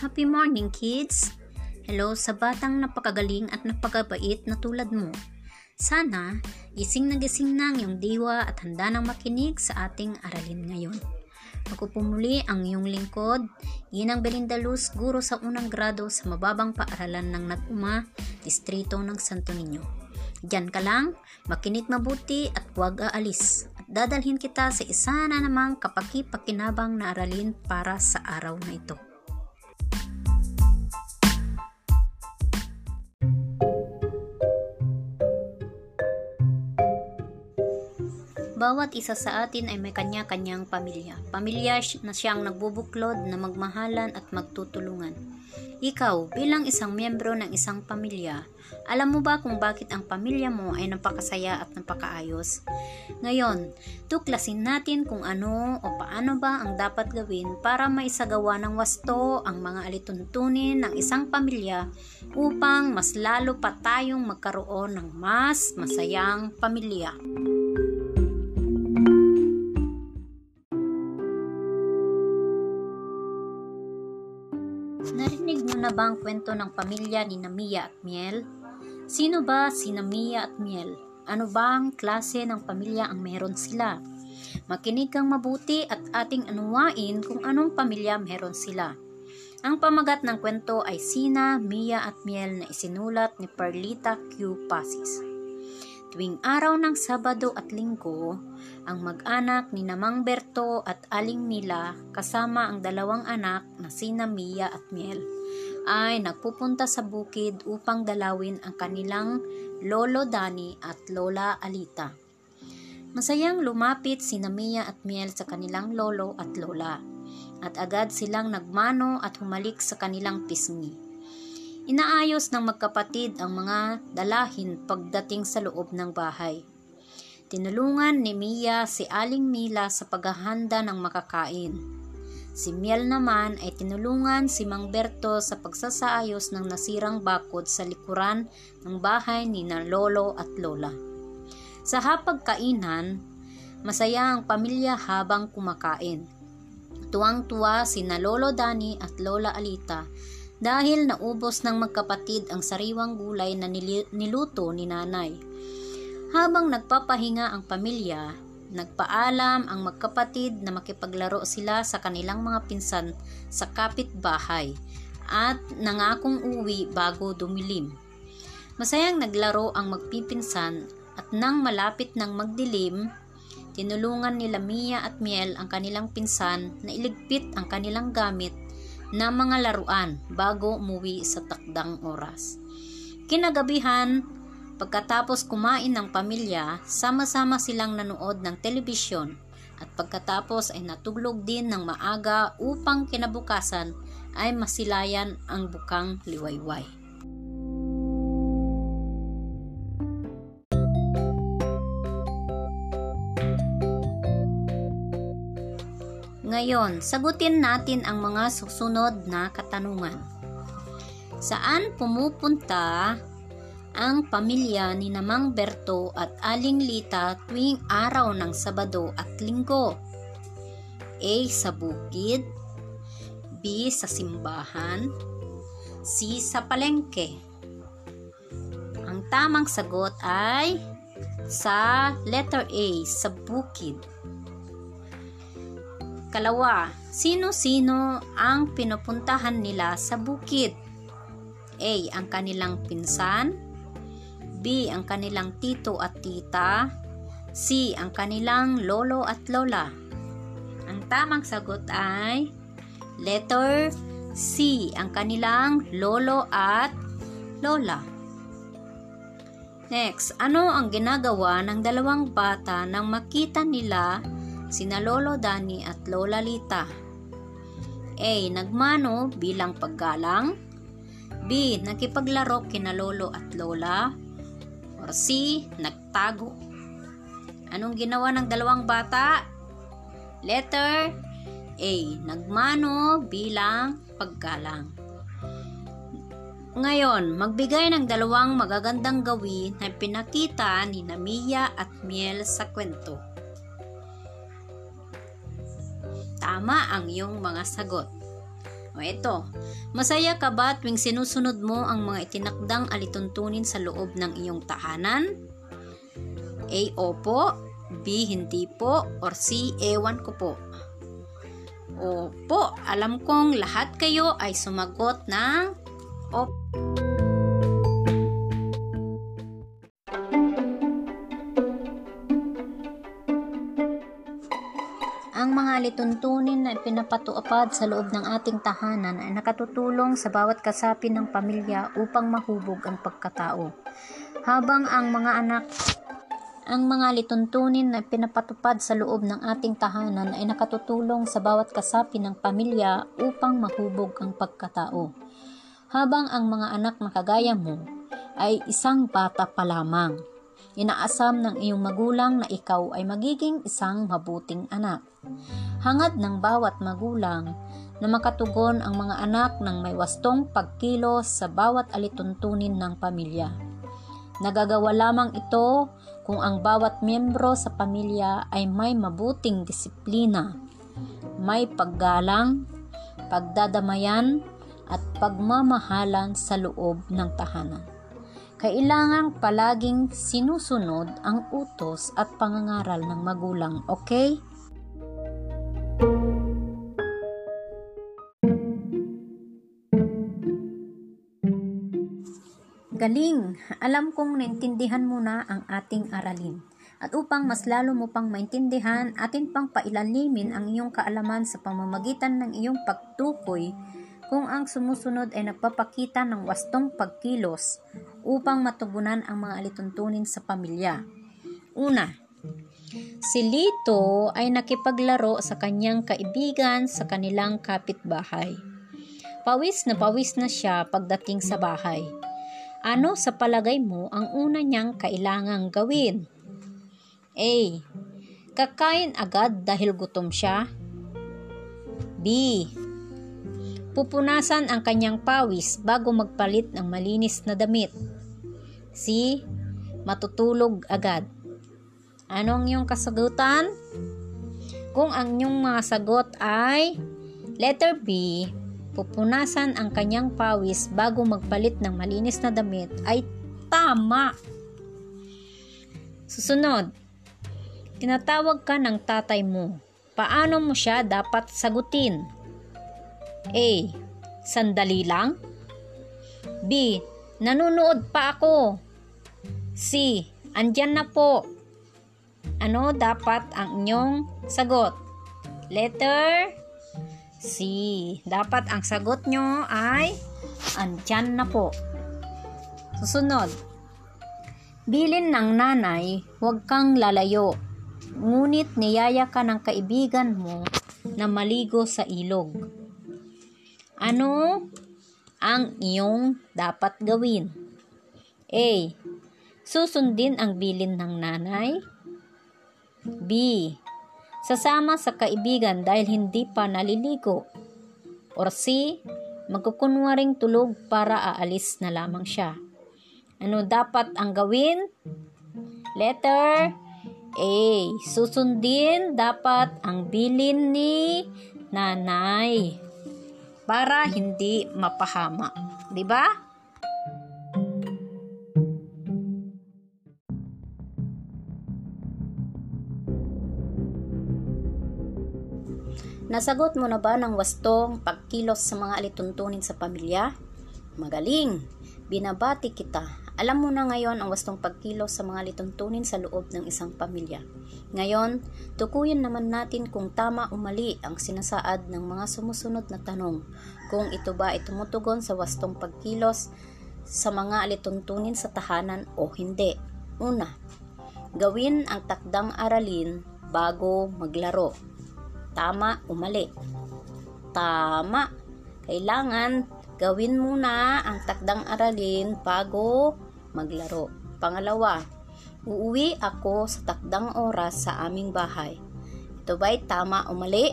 Happy morning, kids! Hello sa batang napakagaling at napakabait na tulad mo. Sana, gising na gising na ang iyong diwa at handa nang makinig sa ating aralin ngayon. Magpupumuli ang iyong lingkod, Ginang Belinda Luz, guro sa unang grado sa mababang paaralan ng Naguma, Distrito ng Santo Niño. Diyan ka lang, makinig mabuti at huwag aalis. At dadalhin kita sa isa na namang kapaki-pakinabang na aralin para sa araw na ito. Bawat isa sa atin ay may kanya-kanyang pamilya. Pamilya na siyang nagbubuklod na magmahalan at magtutulungan. Ikaw, bilang isang miyembro ng isang pamilya, alam mo ba kung bakit ang pamilya mo ay napakasaya at napakaayos? Ngayon, tuklasin natin kung ano o paano ba ang dapat gawin para maisagawa ng wasto ang mga alituntunin ng isang pamilya upang mas lalo pa tayong magkaroon ng mas masayang pamilya. Na ba ang kwento ng pamilya ni Namia at Miel? Sino ba si Namia at Miel? Ano ba ang klase ng pamilya ang meron sila? Makinig kang mabuti at ating anuwain kung anong pamilya meron sila. Ang pamagat ng kwento ay Sina, Mia at Miel na isinulat ni Perlita Q. Pasis. Tuwing araw ng Sabado at Linggo, ang mag-anak ni Namang Berto at Aling Mila kasama ang dalawang anak na sina Mia at Miel ay nagpupunta sa bukid upang dalawin ang kanilang Lolo Dani at Lola Alita. Masayang lumapit si Mia at Miel sa kanilang lolo at lola at agad silang nagmano at humalik sa kanilang pisngi. Inaayos ng magkapatid ang mga dalahin pagdating sa loob ng bahay. Tinulungan ni Mia si Aling Mila sa paghahanda ng makakain. Si Miel naman ay tinulungan si Mang Berto sa pagsasaayos ng nasirang bakod sa likuran ng bahay ni na Lolo at Lola. Sa hapagkainan, masaya ang pamilya habang kumakain. Tuwang-tuwa si na Lolo Dani at Lola Alita dahil naubos ng magkapatid ang sariwang gulay na niluto ni nanay. Habang nagpapahinga ang pamilya, nagpaalam ang magkapatid na makipaglaro sila sa kanilang mga pinsan sa kapitbahay at nangakong uwi bago dumilim. Masayang naglaro ang magpipinsan at nang malapit ng magdilim, tinulungan nila Mia at Miel ang kanilang pinsan na iligpit ang kanilang gamit na mga laruan bago umuwi sa takdang oras. Kinagabihan, pagkatapos kumain ng pamilya, sama-sama silang nanood ng telebisyon at pagkatapos ay natulog din ng maaga upang kinabukasan ay masilayan ang bukang liwayway. Ngayon, sagutin natin ang mga susunod na katanungan. Saan pumupunta ang pamilya ni Namang Berto at Aling Lita tuwing araw ng Sabado at Linggo? A. Sa bukid B. Sa simbahan C. Sa palengke Ang tamang sagot ay sa letter A. Sa bukid Kalawa, sino-sino ang pinupuntahan nila sa bukid? A. Ang kanilang pinsan B. Ang kanilang tito at tita C. Ang kanilang lolo at lola Ang tamang sagot ay letter C. Ang kanilang lolo at lola Next, ano ang ginagawa ng dalawang bata nang makita nila sina Lolo Dani at Lola Lita. A. Nagmano bilang paggalang. B. Nakipaglaro kina Lolo at Lola. Or C. Nagtago. Anong ginawa ng dalawang bata? Letter A. Nagmano bilang paggalang. Ngayon, magbigay ng dalawang magagandang gawin na pinakita ni Namiya at Miel sa kwento. Tama ang iyong mga sagot. O ito, masaya ka ba tuwing sinusunod mo ang mga itinakdang alituntunin sa loob ng iyong tahanan? A. Opo, B. Hindi po, or C. Ewan ko po. Opo, alam kong lahat kayo ay sumagot ng Opo. Ang mga lituntunin na pinapatuapad sa loob ng ating tahanan ay nakatutulong sa bawat kasapi ng pamilya upang mahubog ang pagkatao. Habang ang mga anak ang mga lituntunin na pinapatupad sa loob ng ating tahanan ay nakatutulong sa bawat kasapi ng pamilya upang mahubog ang pagkatao. Habang ang mga anak na kagaya mo ay isang bata pa lamang. Inaasam ng iyong magulang na ikaw ay magiging isang mabuting anak. Hangad ng bawat magulang na makatugon ang mga anak ng may wastong pagkilos sa bawat alituntunin ng pamilya. Nagagawa lamang ito kung ang bawat miyembro sa pamilya ay may mabuting disiplina, may paggalang, pagdadamayan, at pagmamahalan sa loob ng tahanan. Kailangang palaging sinusunod ang utos at pangangaral ng magulang, okay? Galing! Alam kong naintindihan mo na ang ating aralin. At upang mas lalo mo pang maintindihan, atin pang pailalimin ang iyong kaalaman sa pamamagitan ng iyong pagtukoy kung ang sumusunod ay nagpapakita ng wastong pagkilos upang matugunan ang mga alituntunin sa pamilya. Una, si Lito ay nakipaglaro sa kanyang kaibigan sa kanilang kapitbahay. Pawis na pawis na siya pagdating sa bahay. Ano sa palagay mo ang una niyang kailangang gawin? A. Kakain agad dahil gutom siya. B. Pupunasan ang kanyang pawis bago magpalit ng malinis na damit. C. Matutulog agad. Anong iyong kasagutan? Kung ang iyong mga sagot ay letter B, pupunasan ang kanyang pawis bago magpalit ng malinis na damit ay tama. Susunod, tinatawag ka ng tatay mo. Paano mo siya dapat sagutin? A. Sandali lang. B. Nanunood pa ako. C. Andyan na po. Ano dapat ang inyong sagot? Letter C. Dapat ang sagot nyo ay andyan na po. Susunod. Bilin ng nanay, huwag kang lalayo. Ngunit niyaya ka ng kaibigan mo na maligo sa ilog. Ano ang iyong dapat gawin? A. Susundin ang bilin ng nanay. B. Sasama sa kaibigan dahil hindi pa naliligo. Or C. Magkukunwaring tulog para aalis na lamang siya. Ano dapat ang gawin? Letter A. Susundin dapat ang bilin ni nanay para hindi mapahama. 'Di ba? Nasagot mo na ba ng wastong pagkilos sa mga alituntunin sa pamilya? Magaling! Binabati kita. Alam mo na ngayon ang wastong pagkilos sa mga lituntunin sa loob ng isang pamilya. Ngayon, tukuyin naman natin kung tama o mali ang sinasaad ng mga sumusunod na tanong. Kung ito ba ay tumutugon sa wastong pagkilos sa mga alituntunin sa tahanan o hindi. Una, gawin ang takdang aralin bago maglaro. Tama o mali? Tama. Kailangan gawin muna ang takdang aralin bago maglaro. Pangalawa, uuwi ako sa takdang oras sa aming bahay. Ito ba'y tama o mali?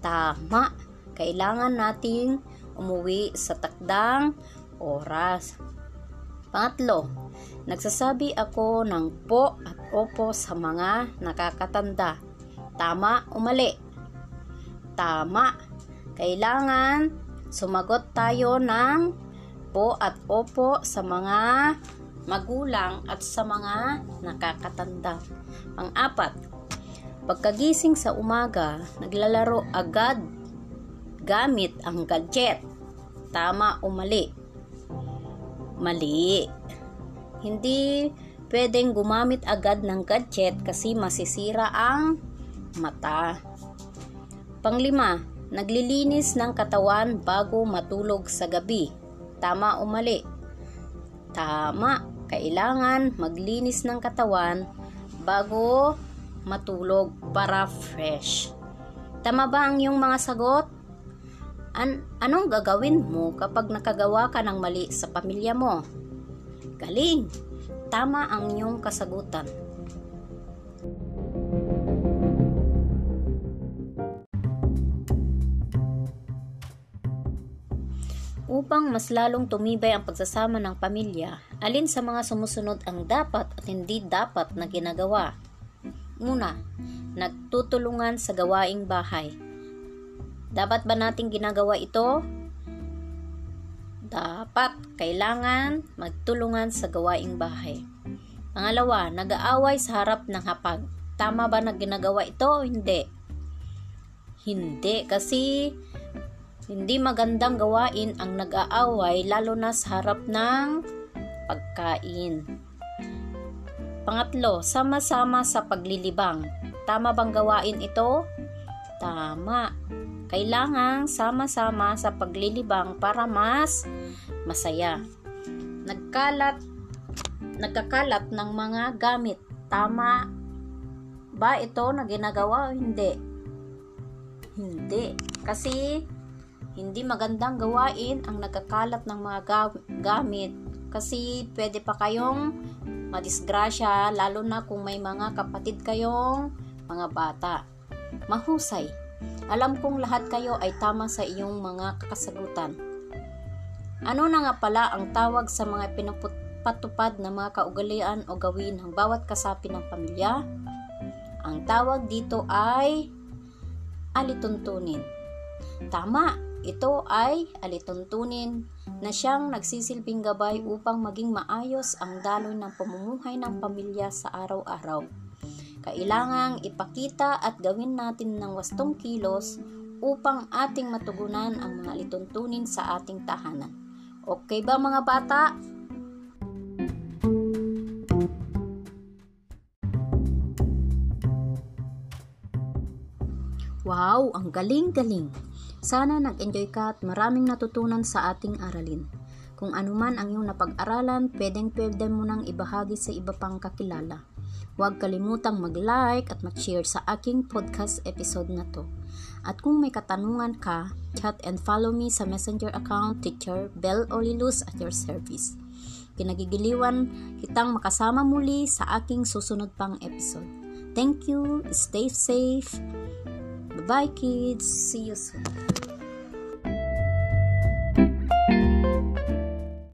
Tama. Kailangan nating umuwi sa takdang oras. Pangatlo, nagsasabi ako ng po at opo sa mga nakakatanda Tama o mali? Tama. Kailangan sumagot tayo ng po at opo sa mga magulang at sa mga nakakatanda. Pang-apat, pagkagising sa umaga, naglalaro agad gamit ang gadget. Tama o mali? Mali. Hindi pwedeng gumamit agad ng gadget kasi masisira ang mata. Panglima, naglilinis ng katawan bago matulog sa gabi. Tama o mali? Tama. Kailangan maglinis ng katawan bago matulog para fresh. Tama ba ang iyong mga sagot? An anong gagawin mo kapag nakagawa ka ng mali sa pamilya mo? Galing! Tama ang iyong kasagutan. Upang mas lalong tumibay ang pagsasama ng pamilya, alin sa mga sumusunod ang dapat at hindi dapat na ginagawa? Una, nagtutulungan sa gawaing bahay. Dapat ba nating ginagawa ito? Dapat, kailangan magtulungan sa gawaing bahay. Pangalawa, nag-aaway sa harap ng hapag. Tama ba na ginagawa ito o hindi? Hindi, kasi hindi magandang gawain ang nag-aaway lalo na sa harap ng pagkain. Pangatlo, sama-sama sa paglilibang. Tama bang gawain ito? Tama. Kailangang sama-sama sa paglilibang para mas masaya. Nagkalat nagkakalat ng mga gamit. Tama ba ito na ginagawa o hindi? Hindi. Kasi hindi magandang gawain ang nagkakalat ng mga gamit kasi pwede pa kayong madisgrasya lalo na kung may mga kapatid kayong mga bata. Mahusay. Alam kong lahat kayo ay tama sa iyong mga kasagutan. Ano na nga pala ang tawag sa mga pinapatupad na mga kaugalian o gawin ng bawat kasapi ng pamilya? Ang tawag dito ay alituntunin. Tama, ito ay alituntunin na siyang nagsisilbing gabay upang maging maayos ang daloy ng pamumuhay ng pamilya sa araw-araw. Kailangang ipakita at gawin natin ng wastong kilos upang ating matugunan ang mga lituntunin sa ating tahanan. Okay ba mga bata? Wow, ang galing-galing! Sana nag-enjoy ka at maraming natutunan sa ating aralin. Kung anuman ang iyong napag-aralan, pwedeng-pwede mo nang ibahagi sa iba pang kakilala. Huwag kalimutang mag-like at mag-share sa aking podcast episode na to. At kung may katanungan ka, chat and follow me sa messenger account Teacher Bell Olilus at your service. Kinagigiliwan kitang makasama muli sa aking susunod pang episode. Thank you, stay safe, Bye kids. See you soon.